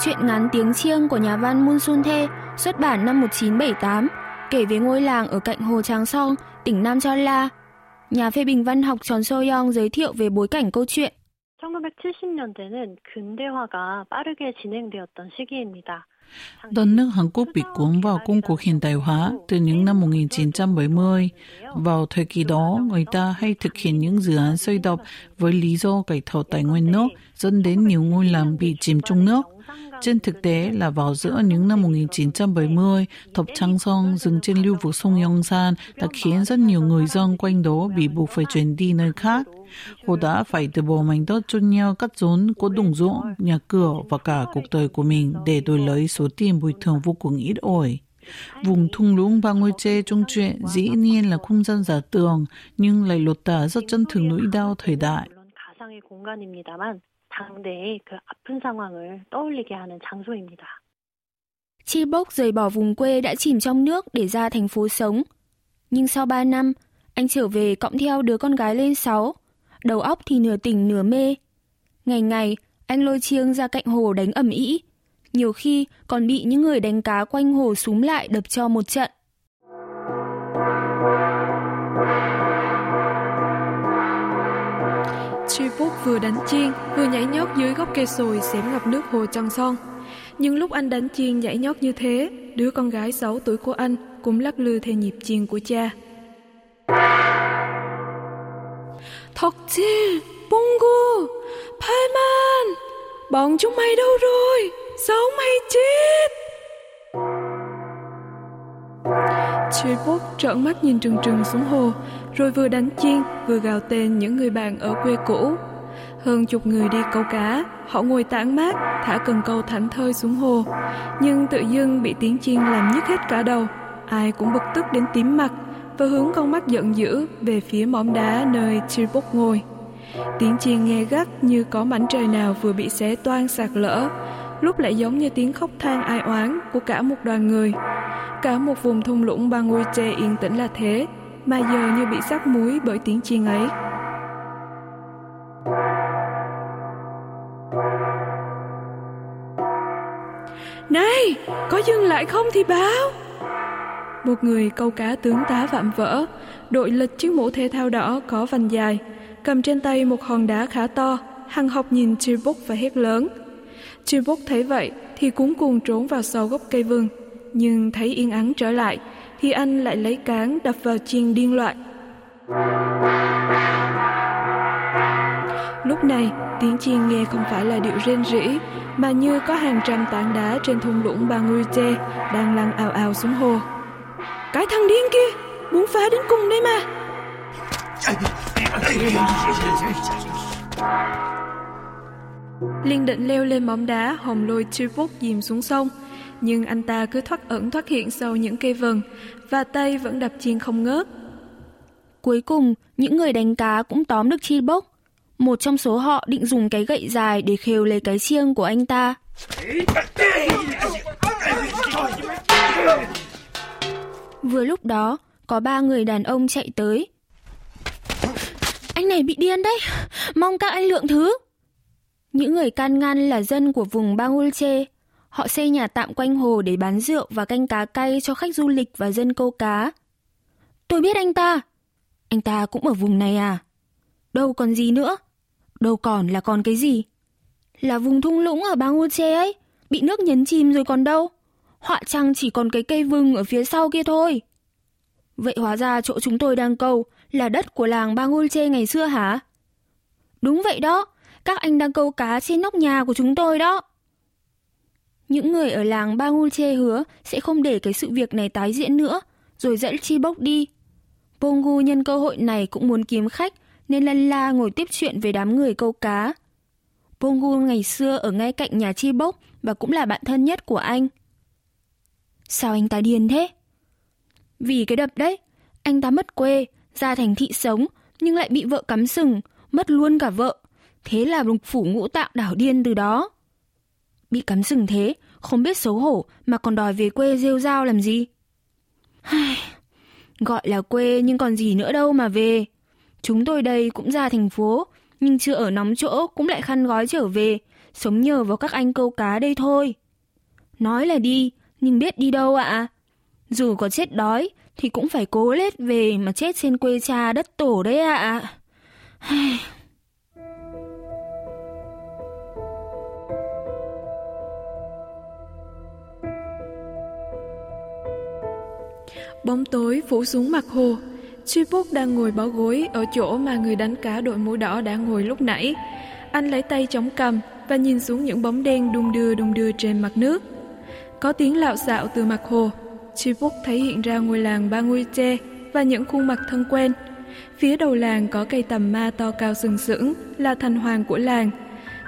Chuyện ngắn tiếng chiêng của nhà văn Moon Sun Thê xuất bản năm 1978 kể về ngôi làng ở cạnh hồ Tràng Song, tỉnh Nam Cholla. Nhà phê bình văn học Chon So Young giới thiệu về bối cảnh câu chuyện. 1970년대는 근대화가 빠르게 진행되었던 시기입니다. Đất nước Hàn Quốc bị cuốn vào công cuộc hiện đại hóa từ những năm 1970. Vào thời kỳ đó, người ta hay thực hiện những dự án xây đập với lý do cải tạo tài nguyên nước, dẫn đến nhiều ngôi làng bị chìm trong nước. Trên thực tế là vào giữa những năm 1970, thập Trang Song dừng trên lưu vực sông Yongsan đã khiến rất nhiều người dân quanh đó bị buộc phải chuyển đi nơi khác. Họ đã phải từ bỏ mảnh đất cho nhau cắt rốn của đồng ruộng, nhà cửa và cả cuộc đời của mình để đổi lấy số tiền bồi thường vô cùng ít ỏi. Vùng thung lũng ba ngôi tre trong chuyện dĩ nhiên là không gian giả tưởng nhưng lại lột tả rất chân thực nỗi đau thời đại. 당대의 그 아픈 상황을 떠올리게 하는 장소입니다. Chibok rời bỏ vùng quê đã chìm trong nước để ra thành phố sống. Nhưng sau 3 năm, anh trở về cộng theo đứa con gái lên 6, đầu óc thì nửa tỉnh nửa mê. Ngày ngày, anh lôi chiêng ra cạnh hồ đánh ẩm ĩ. Nhiều khi còn bị những người đánh cá quanh hồ súm lại đập cho một trận. Phúc vừa đánh chiên, vừa nhảy nhót dưới gốc cây sồi xém ngập nước hồ Trăng Son. Nhưng lúc anh đánh chiên nhảy nhót như thế, đứa con gái 6 tuổi của anh cũng lắc lư theo nhịp chiên của cha. Thọc chi, Bongo, man, bọn chúng mày đâu rồi? Sao mày chết? Chibok trợn mắt nhìn trừng trừng xuống hồ, rồi vừa đánh chiên vừa gào tên những người bạn ở quê cũ. Hơn chục người đi câu cá, họ ngồi tản mát, thả cần câu thảnh thơi xuống hồ. Nhưng tự dưng bị tiếng chiên làm nhức hết cả đầu. Ai cũng bực tức đến tím mặt và hướng con mắt giận dữ về phía mỏm đá nơi Chibok ngồi. Tiếng chiên nghe gắt như có mảnh trời nào vừa bị xé toan sạc lỡ, lúc lại giống như tiếng khóc than ai oán của cả một đoàn người. Cả một vùng thung lũng Banguche yên tĩnh là thế, mà giờ như bị sắc muối bởi tiếng chiên ấy. Này, có dừng lại không thì báo. Một người câu cá tướng tá vạm vỡ, đội lịch chiếc mũ thể thao đỏ có vành dài, cầm trên tay một hòn đá khá to, hằng học nhìn Chibuk và hét lớn. Chibuk thấy vậy thì cuống cuồng trốn vào sau gốc cây vương nhưng thấy yên ắng trở lại thì anh lại lấy cán đập vào chiên điên loạn. Lúc này, tiếng chiên nghe không phải là điệu rên rỉ, mà như có hàng trăm tảng đá trên thung lũng Banguite đang lăn ào ào xuống hồ. Cái thằng điên kia, muốn phá đến cùng đấy mà. Liên định leo lên mỏm đá hồng lôi Chibuk dìm xuống sông, nhưng anh ta cứ thoát ẩn thoát hiện sau những cây vừng và tay vẫn đập chiên không ngớt. Cuối cùng, những người đánh cá cũng tóm được chi bốc một trong số họ định dùng cái gậy dài để khều lấy cái chiêng của anh ta. Vừa lúc đó, có ba người đàn ông chạy tới. Anh này bị điên đấy, mong các anh lượng thứ. Những người can ngăn là dân của vùng Bangulche. Họ xây nhà tạm quanh hồ để bán rượu và canh cá cay cho khách du lịch và dân câu cá. Tôi biết anh ta. Anh ta cũng ở vùng này à? Đâu còn gì nữa đâu còn là còn cái gì. Là vùng thung lũng ở bang Uche ấy, bị nước nhấn chìm rồi còn đâu. Họa chăng chỉ còn cái cây vừng ở phía sau kia thôi. Vậy hóa ra chỗ chúng tôi đang câu là đất của làng bang Ulche ngày xưa hả? Đúng vậy đó, các anh đang câu cá trên nóc nhà của chúng tôi đó. Những người ở làng bang Ulche hứa sẽ không để cái sự việc này tái diễn nữa, rồi dẫn Chi bốc đi. Pongu nhân cơ hội này cũng muốn kiếm khách nên lân la ngồi tiếp chuyện với đám người câu cá. Pongu ngày xưa ở ngay cạnh nhà Chi Bốc và cũng là bạn thân nhất của anh. Sao anh ta điên thế? Vì cái đập đấy, anh ta mất quê, ra thành thị sống, nhưng lại bị vợ cắm sừng, mất luôn cả vợ. Thế là lục phủ ngũ tạng đảo điên từ đó. Bị cắm sừng thế, không biết xấu hổ mà còn đòi về quê rêu rao làm gì. Gọi là quê nhưng còn gì nữa đâu mà về. Chúng tôi đây cũng ra thành phố, nhưng chưa ở nóng chỗ cũng lại khăn gói trở về, sống nhờ vào các anh câu cá đây thôi. Nói là đi, nhưng biết đi đâu ạ? Dù có chết đói, thì cũng phải cố lết về mà chết trên quê cha đất tổ đấy ạ. Bóng tối phủ xuống mặt hồ. Chibok đang ngồi bó gối ở chỗ mà người đánh cá đội mũ đỏ đã ngồi lúc nãy. Anh lấy tay chống cầm và nhìn xuống những bóng đen đung đưa đung đưa trên mặt nước. Có tiếng lạo xạo từ mặt hồ. Chibok thấy hiện ra ngôi làng ba ngôi và những khuôn mặt thân quen. Phía đầu làng có cây tầm ma to cao sừng sững là thành hoàng của làng.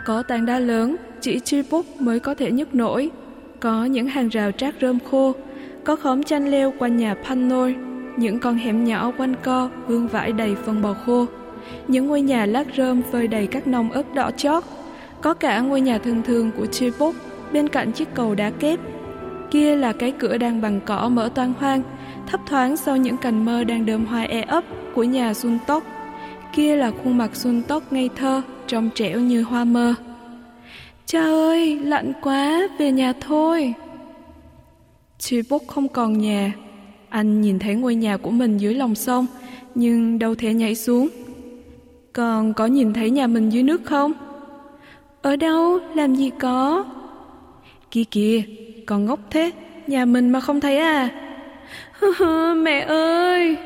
Có tảng đá lớn, chỉ Chibok mới có thể nhấc nổi. Có những hàng rào trát rơm khô, có khóm chanh leo quanh nhà panoi những con hẻm nhỏ quanh co vương vãi đầy phân bò khô, những ngôi nhà lát rơm phơi đầy các nông ớt đỏ chót, có cả ngôi nhà thường thường của Chibok bên cạnh chiếc cầu đá kép. Kia là cái cửa đang bằng cỏ mở toang hoang, thấp thoáng sau những cành mơ đang đơm hoa e ấp của nhà Xuân Tóc. Kia là khuôn mặt Xuân Tóc ngây thơ, trong trẻo như hoa mơ. Cha ơi, lạnh quá, về nhà thôi. Chibok không còn nhà. Anh nhìn thấy ngôi nhà của mình dưới lòng sông, nhưng đâu thể nhảy xuống. Còn có nhìn thấy nhà mình dưới nước không? Ở đâu? Làm gì có? Kia kìa, còn ngốc thế, nhà mình mà không thấy à? Mẹ ơi!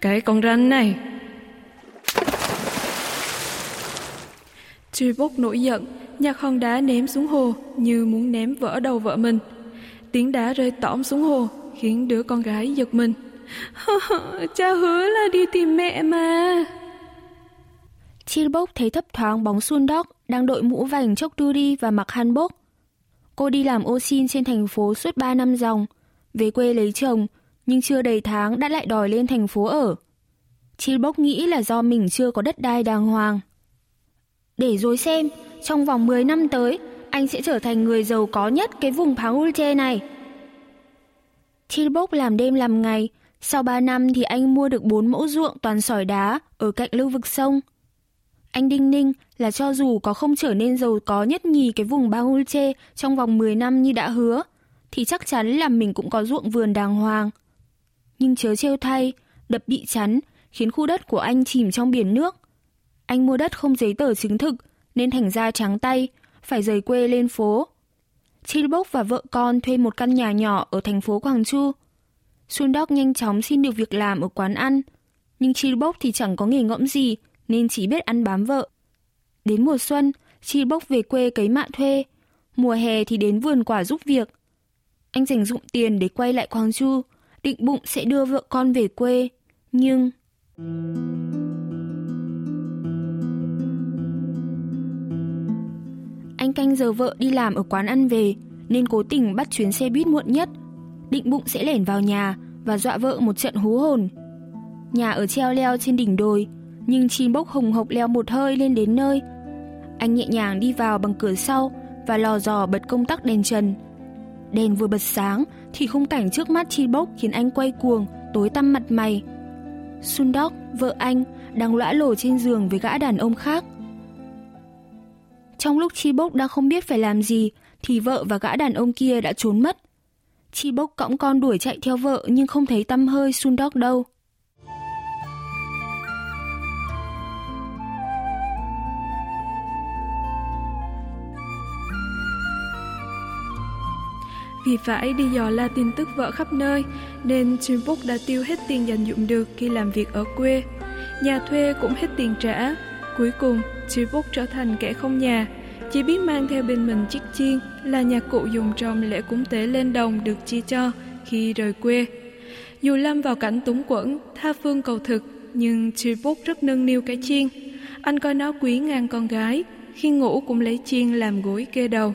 Cái con rắn này! Chibok nổi giận, nhặt hòn đá ném xuống hồ như muốn ném vỡ đầu vợ mình. Tiếng đá rơi tõm xuống hồ khiến đứa con gái giật mình. Cha hứa là đi tìm mẹ mà. Chilbok thấy thấp thoáng bóng Sun Dog đang đội mũ vành chốc Duri và mặc hanbok. Cô đi làm ô xin trên thành phố suốt 3 năm dòng, về quê lấy chồng, nhưng chưa đầy tháng đã lại đòi lên thành phố ở. Chilbok nghĩ là do mình chưa có đất đai đàng hoàng. Để rồi xem, trong vòng 10 năm tới, anh sẽ trở thành người giàu có nhất cái vùng Pangulche này. Chilbok làm đêm làm ngày, sau 3 năm thì anh mua được 4 mẫu ruộng toàn sỏi đá ở cạnh lưu vực sông. Anh đinh ninh là cho dù có không trở nên giàu có nhất nhì cái vùng Bangulche trong vòng 10 năm như đã hứa, thì chắc chắn là mình cũng có ruộng vườn đàng hoàng. Nhưng chớ trêu thay, đập bị chắn, khiến khu đất của anh chìm trong biển nước. Anh mua đất không giấy tờ chứng thực, nên thành ra trắng tay, phải rời quê lên phố. Chilbok và vợ con thuê một căn nhà nhỏ ở thành phố Quảng Chu. Sundok nhanh chóng xin được việc làm ở quán ăn, nhưng Chilbok thì chẳng có nghề ngẫm gì nên chỉ biết ăn bám vợ. Đến mùa xuân, Chilbok về quê cấy mạ thuê, mùa hè thì đến vườn quả giúp việc. Anh dành dụng tiền để quay lại Quảng Chu, định bụng sẽ đưa vợ con về quê, nhưng... canh giờ vợ đi làm ở quán ăn về, nên cố tình bắt chuyến xe buýt muộn nhất. Định bụng sẽ lẻn vào nhà và dọa vợ một trận hú hồn. Nhà ở treo leo trên đỉnh đồi, nhưng chim bốc hồng hộc leo một hơi lên đến nơi. Anh nhẹ nhàng đi vào bằng cửa sau và lò dò bật công tắc đèn trần. Đèn vừa bật sáng thì khung cảnh trước mắt chi bốc khiến anh quay cuồng, tối tăm mặt mày. Sundok, vợ anh, đang lõa lổ trên giường với gã đàn ông khác. Trong lúc Chi Bốc đang không biết phải làm gì, thì vợ và gã đàn ông kia đã trốn mất. Chi Bốc cõng con đuổi chạy theo vợ nhưng không thấy tâm hơi Sundok đâu. Vì phải đi dò la tin tức vợ khắp nơi, nên Chimbuk đã tiêu hết tiền dành dụm được khi làm việc ở quê. Nhà thuê cũng hết tiền trả. Cuối cùng, Chimbuk trở thành kẻ không nhà, chỉ biết mang theo bên mình chiếc chiên là nhạc cụ dùng trong lễ cúng tế lên đồng được chia cho khi rời quê. Dù lâm vào cảnh túng quẫn, tha phương cầu thực, nhưng Chimbuk rất nâng niu cái chiên. Anh coi nó quý ngang con gái, khi ngủ cũng lấy chiên làm gối kê đầu.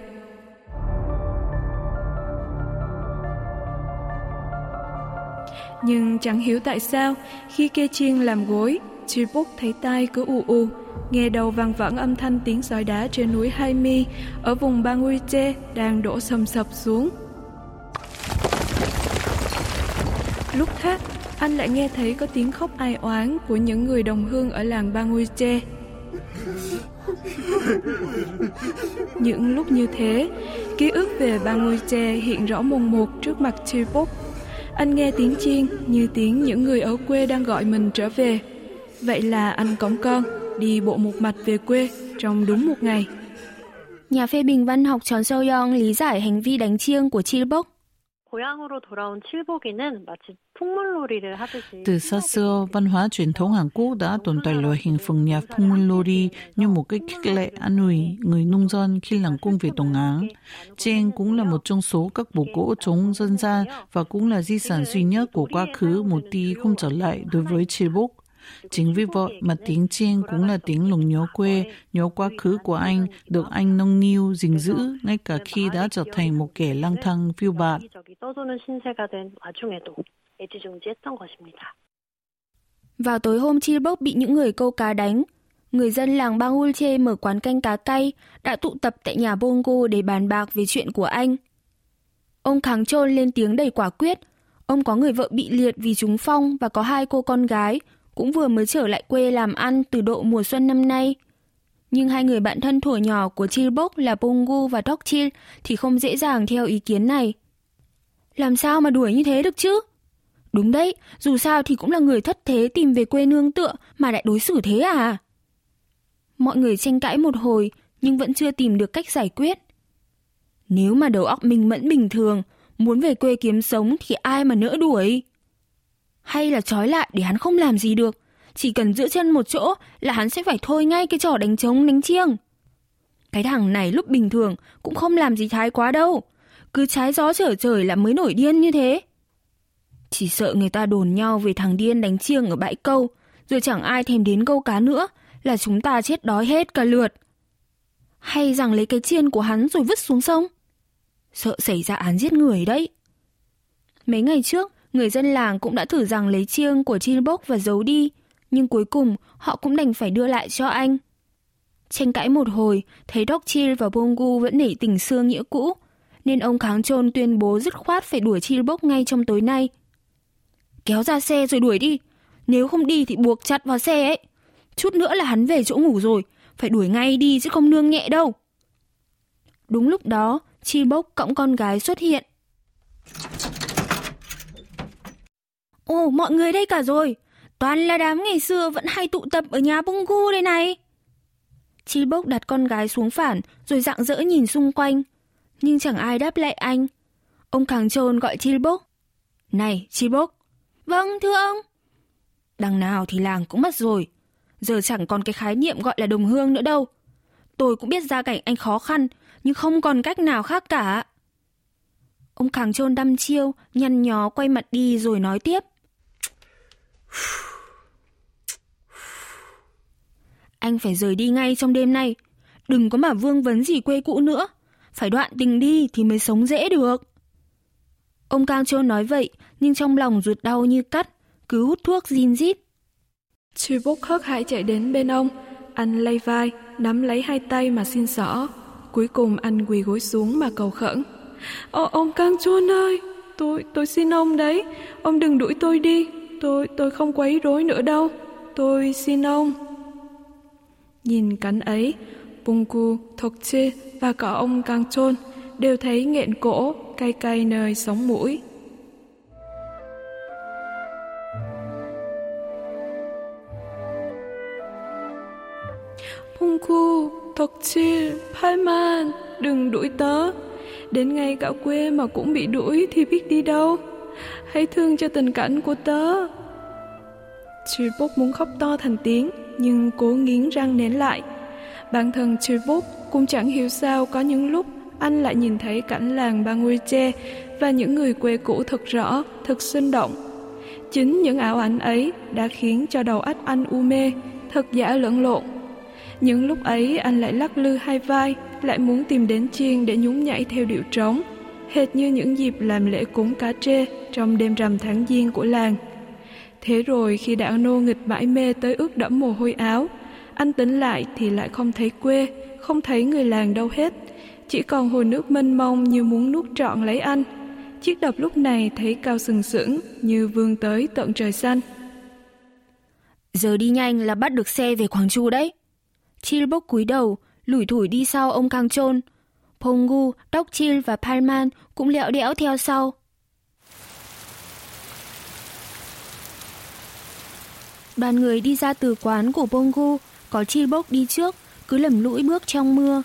Nhưng chẳng hiểu tại sao, khi kê chiên làm gối, Chibuk thấy tai cứ u u, nghe đầu vang vẳng âm thanh tiếng sỏi đá trên núi Hai Mi ở vùng Banguiche đang đổ sầm sập xuống. Lúc khác, anh lại nghe thấy có tiếng khóc ai oán của những người đồng hương ở làng Banguiche. Những lúc như thế, ký ức về Banguiche hiện rõ mồn một trước mặt Chibuk. Anh nghe tiếng chiên như tiếng những người ở quê đang gọi mình trở về. Vậy là anh cõng con, đi bộ một mặt về quê trong đúng một ngày. Nhà phê bình văn học Tròn Sâu Yong lý giải hành vi đánh chiêng của Chilbok. Từ xa xưa, văn hóa truyền thống Hàn Quốc đã tồn tại loại hình phường nhạc Phungmunlori như một cách khích lệ an ủi người nông dân khi làm công việc đồng áng. Chiêng cũng là một trong số các bộ gỗ trống dân gian và cũng là di sản duy nhất của quá khứ một tí không trở lại đối với Chilbok. Chính vì vậy mà tiếng chiêng cũng là tiếng lòng nhớ quê, nhớ quá khứ của anh, được anh nông niu, gìn giữ, ngay cả khi đã trở thành một kẻ lang thang phiêu bạt. Vào tối hôm Chilbok bị những người câu cá đánh, người dân làng Bangulche mở quán canh cá cay đã tụ tập tại nhà Bongo để bàn bạc về chuyện của anh. Ông Kháng Trôn lên tiếng đầy quả quyết. Ông có người vợ bị liệt vì trúng phong và có hai cô con gái, cũng vừa mới trở lại quê làm ăn từ độ mùa xuân năm nay. Nhưng hai người bạn thân thuở nhỏ của Chilbok là Bungu và Dokchil thì không dễ dàng theo ý kiến này. Làm sao mà đuổi như thế được chứ? Đúng đấy, dù sao thì cũng là người thất thế tìm về quê nương tựa mà lại đối xử thế à? Mọi người tranh cãi một hồi nhưng vẫn chưa tìm được cách giải quyết. Nếu mà đầu óc mình mẫn bình thường, muốn về quê kiếm sống thì ai mà nỡ đuổi? Hay là trói lại để hắn không làm gì được. Chỉ cần giữ chân một chỗ là hắn sẽ phải thôi ngay cái trò đánh trống đánh chiêng. Cái thằng này lúc bình thường cũng không làm gì thái quá đâu. Cứ trái gió trở trời là mới nổi điên như thế. Chỉ sợ người ta đồn nhau về thằng điên đánh chiêng ở bãi câu, rồi chẳng ai thèm đến câu cá nữa, là chúng ta chết đói hết cả lượt. Hay rằng lấy cái chiên của hắn rồi vứt xuống sông? Sợ xảy ra án giết người đấy. Mấy ngày trước, Người dân làng cũng đã thử rằng lấy chiêng của Chilbok và giấu đi, nhưng cuối cùng họ cũng đành phải đưa lại cho anh. Tranh cãi một hồi, thấy Doc Chil và Bongu vẫn nể tình xưa nghĩa cũ, nên ông Kháng Trôn tuyên bố dứt khoát phải đuổi Chilbok ngay trong tối nay. Kéo ra xe rồi đuổi đi, nếu không đi thì buộc chặt vào xe ấy. Chút nữa là hắn về chỗ ngủ rồi, phải đuổi ngay đi chứ không nương nhẹ đâu. Đúng lúc đó, Chilbok cõng con gái xuất hiện. Ồ, mọi người đây cả rồi. Toàn là đám ngày xưa vẫn hay tụ tập ở nhà bung gu đây này. Chi bốc đặt con gái xuống phản rồi dạng dỡ nhìn xung quanh. Nhưng chẳng ai đáp lại anh. Ông càng Trôn gọi Chi bốc. Này, Chi bốc. Vâng, thưa ông. Đằng nào thì làng cũng mất rồi. Giờ chẳng còn cái khái niệm gọi là đồng hương nữa đâu. Tôi cũng biết gia cảnh anh khó khăn, nhưng không còn cách nào khác cả. Ông càng trôn đăm chiêu, nhăn nhó quay mặt đi rồi nói tiếp. Anh phải rời đi ngay trong đêm nay. Đừng có mà vương vấn gì quê cũ nữa. Phải đoạn tình đi thì mới sống dễ được. Ông Cang Chôn nói vậy, nhưng trong lòng ruột đau như cắt, cứ hút thuốc zin rít. Truy bốc hớt hải chạy đến bên ông, anh lay vai, nắm lấy hai tay mà xin xỏ. Cuối cùng anh quỳ gối xuống mà cầu khẩn. Ô, ông Cang Chôn ơi, tôi, tôi xin ông đấy, ông đừng đuổi tôi đi, tôi, tôi không quấy rối nữa đâu, tôi xin ông. Nhìn cắn ấy, Bungu, Thộc Chê và cả ông càng Chôn đều thấy nghẹn cổ, cay cay nơi sống mũi. Bungu, Thộc Chê, Palman, đừng đuổi tớ. Đến ngay cả quê mà cũng bị đuổi thì biết đi đâu. Hãy thương cho tình cảnh của tớ. Chilbok muốn khóc to thành tiếng, nhưng cố nghiến răng nén lại. Bản thân Chilbok cũng chẳng hiểu sao có những lúc anh lại nhìn thấy cảnh làng Banguiche và những người quê cũ thật rõ, thật sinh động. Chính những ảo ảnh ấy đã khiến cho đầu óc anh u mê, thật giả lẫn lộn. Những lúc ấy anh lại lắc lư hai vai, lại muốn tìm đến chiên để nhún nhảy theo điệu trống, hệt như những dịp làm lễ cúng cá trê trong đêm rằm tháng giêng của làng. Thế rồi khi đã nô nghịch mãi mê tới ướt đẫm mồ hôi áo, anh tính lại thì lại không thấy quê, không thấy người làng đâu hết. Chỉ còn hồ nước mênh mông như muốn nuốt trọn lấy anh. Chiếc đập lúc này thấy cao sừng sững như vươn tới tận trời xanh. Giờ đi nhanh là bắt được xe về Quảng Chu đấy. chilbok cúi đầu, lủi thủi đi sau ông Kang Chôn. Pongu, Tóc và Palman cũng lẹo đẽo theo sau. Đoàn người đi ra từ quán của Pongu, có Chil bốc đi trước, cứ lầm lũi bước trong mưa.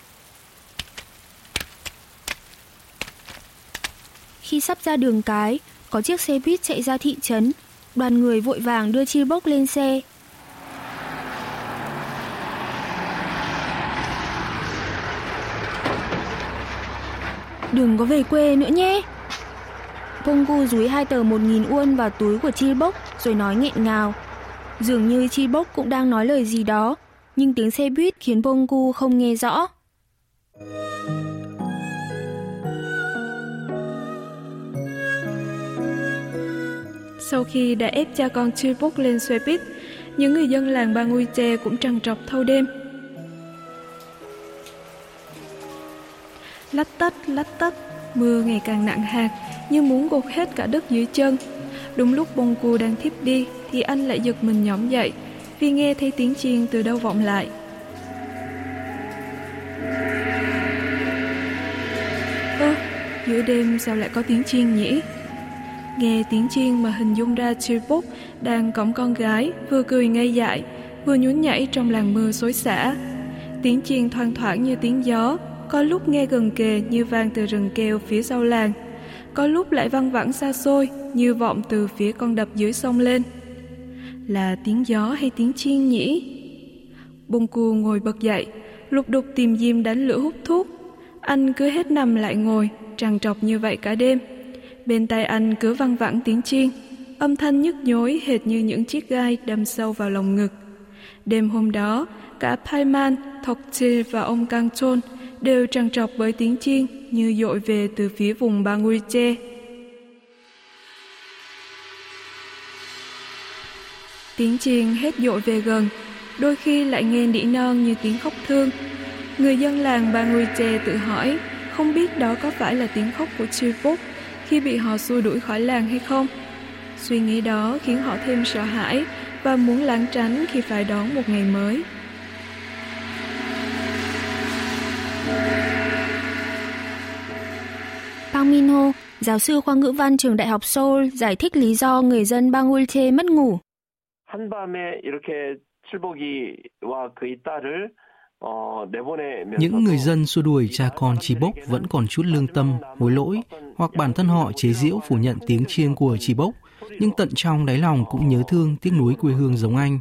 Khi sắp ra đường cái, có chiếc xe buýt chạy ra thị trấn. Đoàn người vội vàng đưa Chil bốc lên xe. Đừng có về quê nữa nhé. Pongu dúi hai tờ một nghìn won vào túi của Chi Bốc rồi nói nghẹn ngào. Dường như Chi Bốc cũng đang nói lời gì đó, nhưng tiếng xe buýt khiến Pongu không nghe rõ. Sau khi đã ép cha con Chi Bốc lên xe buýt, những người dân làng Ba Ngui Che cũng trằn trọc thâu đêm. Lách tách lách tách, mưa ngày càng nặng hạt, như muốn gột hết cả đất dưới chân. Đúng lúc bông cu đang thiếp đi, thì anh lại giật mình nhõm dậy, vì nghe thấy tiếng chiên từ đâu vọng lại. Ơ, giữa đêm sao lại có tiếng chiên nhỉ? Nghe tiếng chiên mà hình dung ra Chilpok đang cõng con gái, vừa cười ngây dại, vừa nhún nhảy trong làng mưa xối xả. Tiếng chiên thoang thoảng như tiếng gió có lúc nghe gần kề như vang từ rừng keo phía sau làng, có lúc lại văng vẳng xa xôi như vọng từ phía con đập dưới sông lên. Là tiếng gió hay tiếng chiên nhỉ? Bông cu ngồi bật dậy, lục đục tìm diêm đánh lửa hút thuốc. Anh cứ hết nằm lại ngồi, trằn trọc như vậy cả đêm. Bên tai anh cứ văng vẳng tiếng chiên, âm thanh nhức nhối hệt như những chiếc gai đâm sâu vào lòng ngực. Đêm hôm đó, cả Paiman, Thọc Chê và ông Cang Chôn đều trằn trọc với tiếng chiên như dội về từ phía vùng Banguiche. Tiếng chiên hết dội về gần, đôi khi lại nghe nỉ non như tiếng khóc thương. Người dân làng Banguiche tự hỏi không biết đó có phải là tiếng khóc của Chilpok khi bị họ xua đuổi khỏi làng hay không. Suy nghĩ đó khiến họ thêm sợ hãi và muốn lảng tránh khi phải đón một ngày mới. Bang Minho, giáo sư khoa ngữ văn trường Đại học Seoul giải thích lý do người dân bang Ulche mất ngủ. Những người dân xua đuổi cha con Chi Bốc vẫn còn chút lương tâm, hối lỗi, hoặc bản thân họ chế giễu phủ nhận tiếng chiêng của Chi Bốc, nhưng tận trong đáy lòng cũng nhớ thương tiếc nuối quê hương giống anh.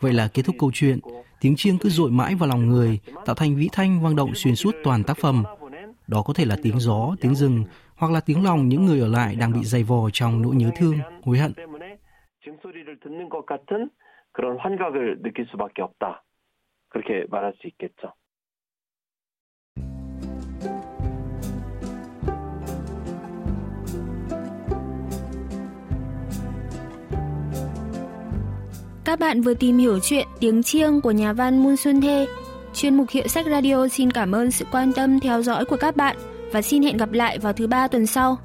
Vậy là kết thúc câu chuyện, tiếng chiêng cứ dội mãi vào lòng người, tạo thành vĩ thanh vang động xuyên suốt toàn tác phẩm. Đó có thể là tiếng gió, tiếng rừng, hoặc là tiếng lòng những người ở lại đang bị dày vò trong nỗi nhớ thương, hối hận. Các bạn vừa tìm hiểu chuyện Tiếng Chiêng của nhà văn Moon Sun Thê Chuyên mục Hiệu sách Radio xin cảm ơn sự quan tâm theo dõi của các bạn và xin hẹn gặp lại vào thứ ba tuần sau.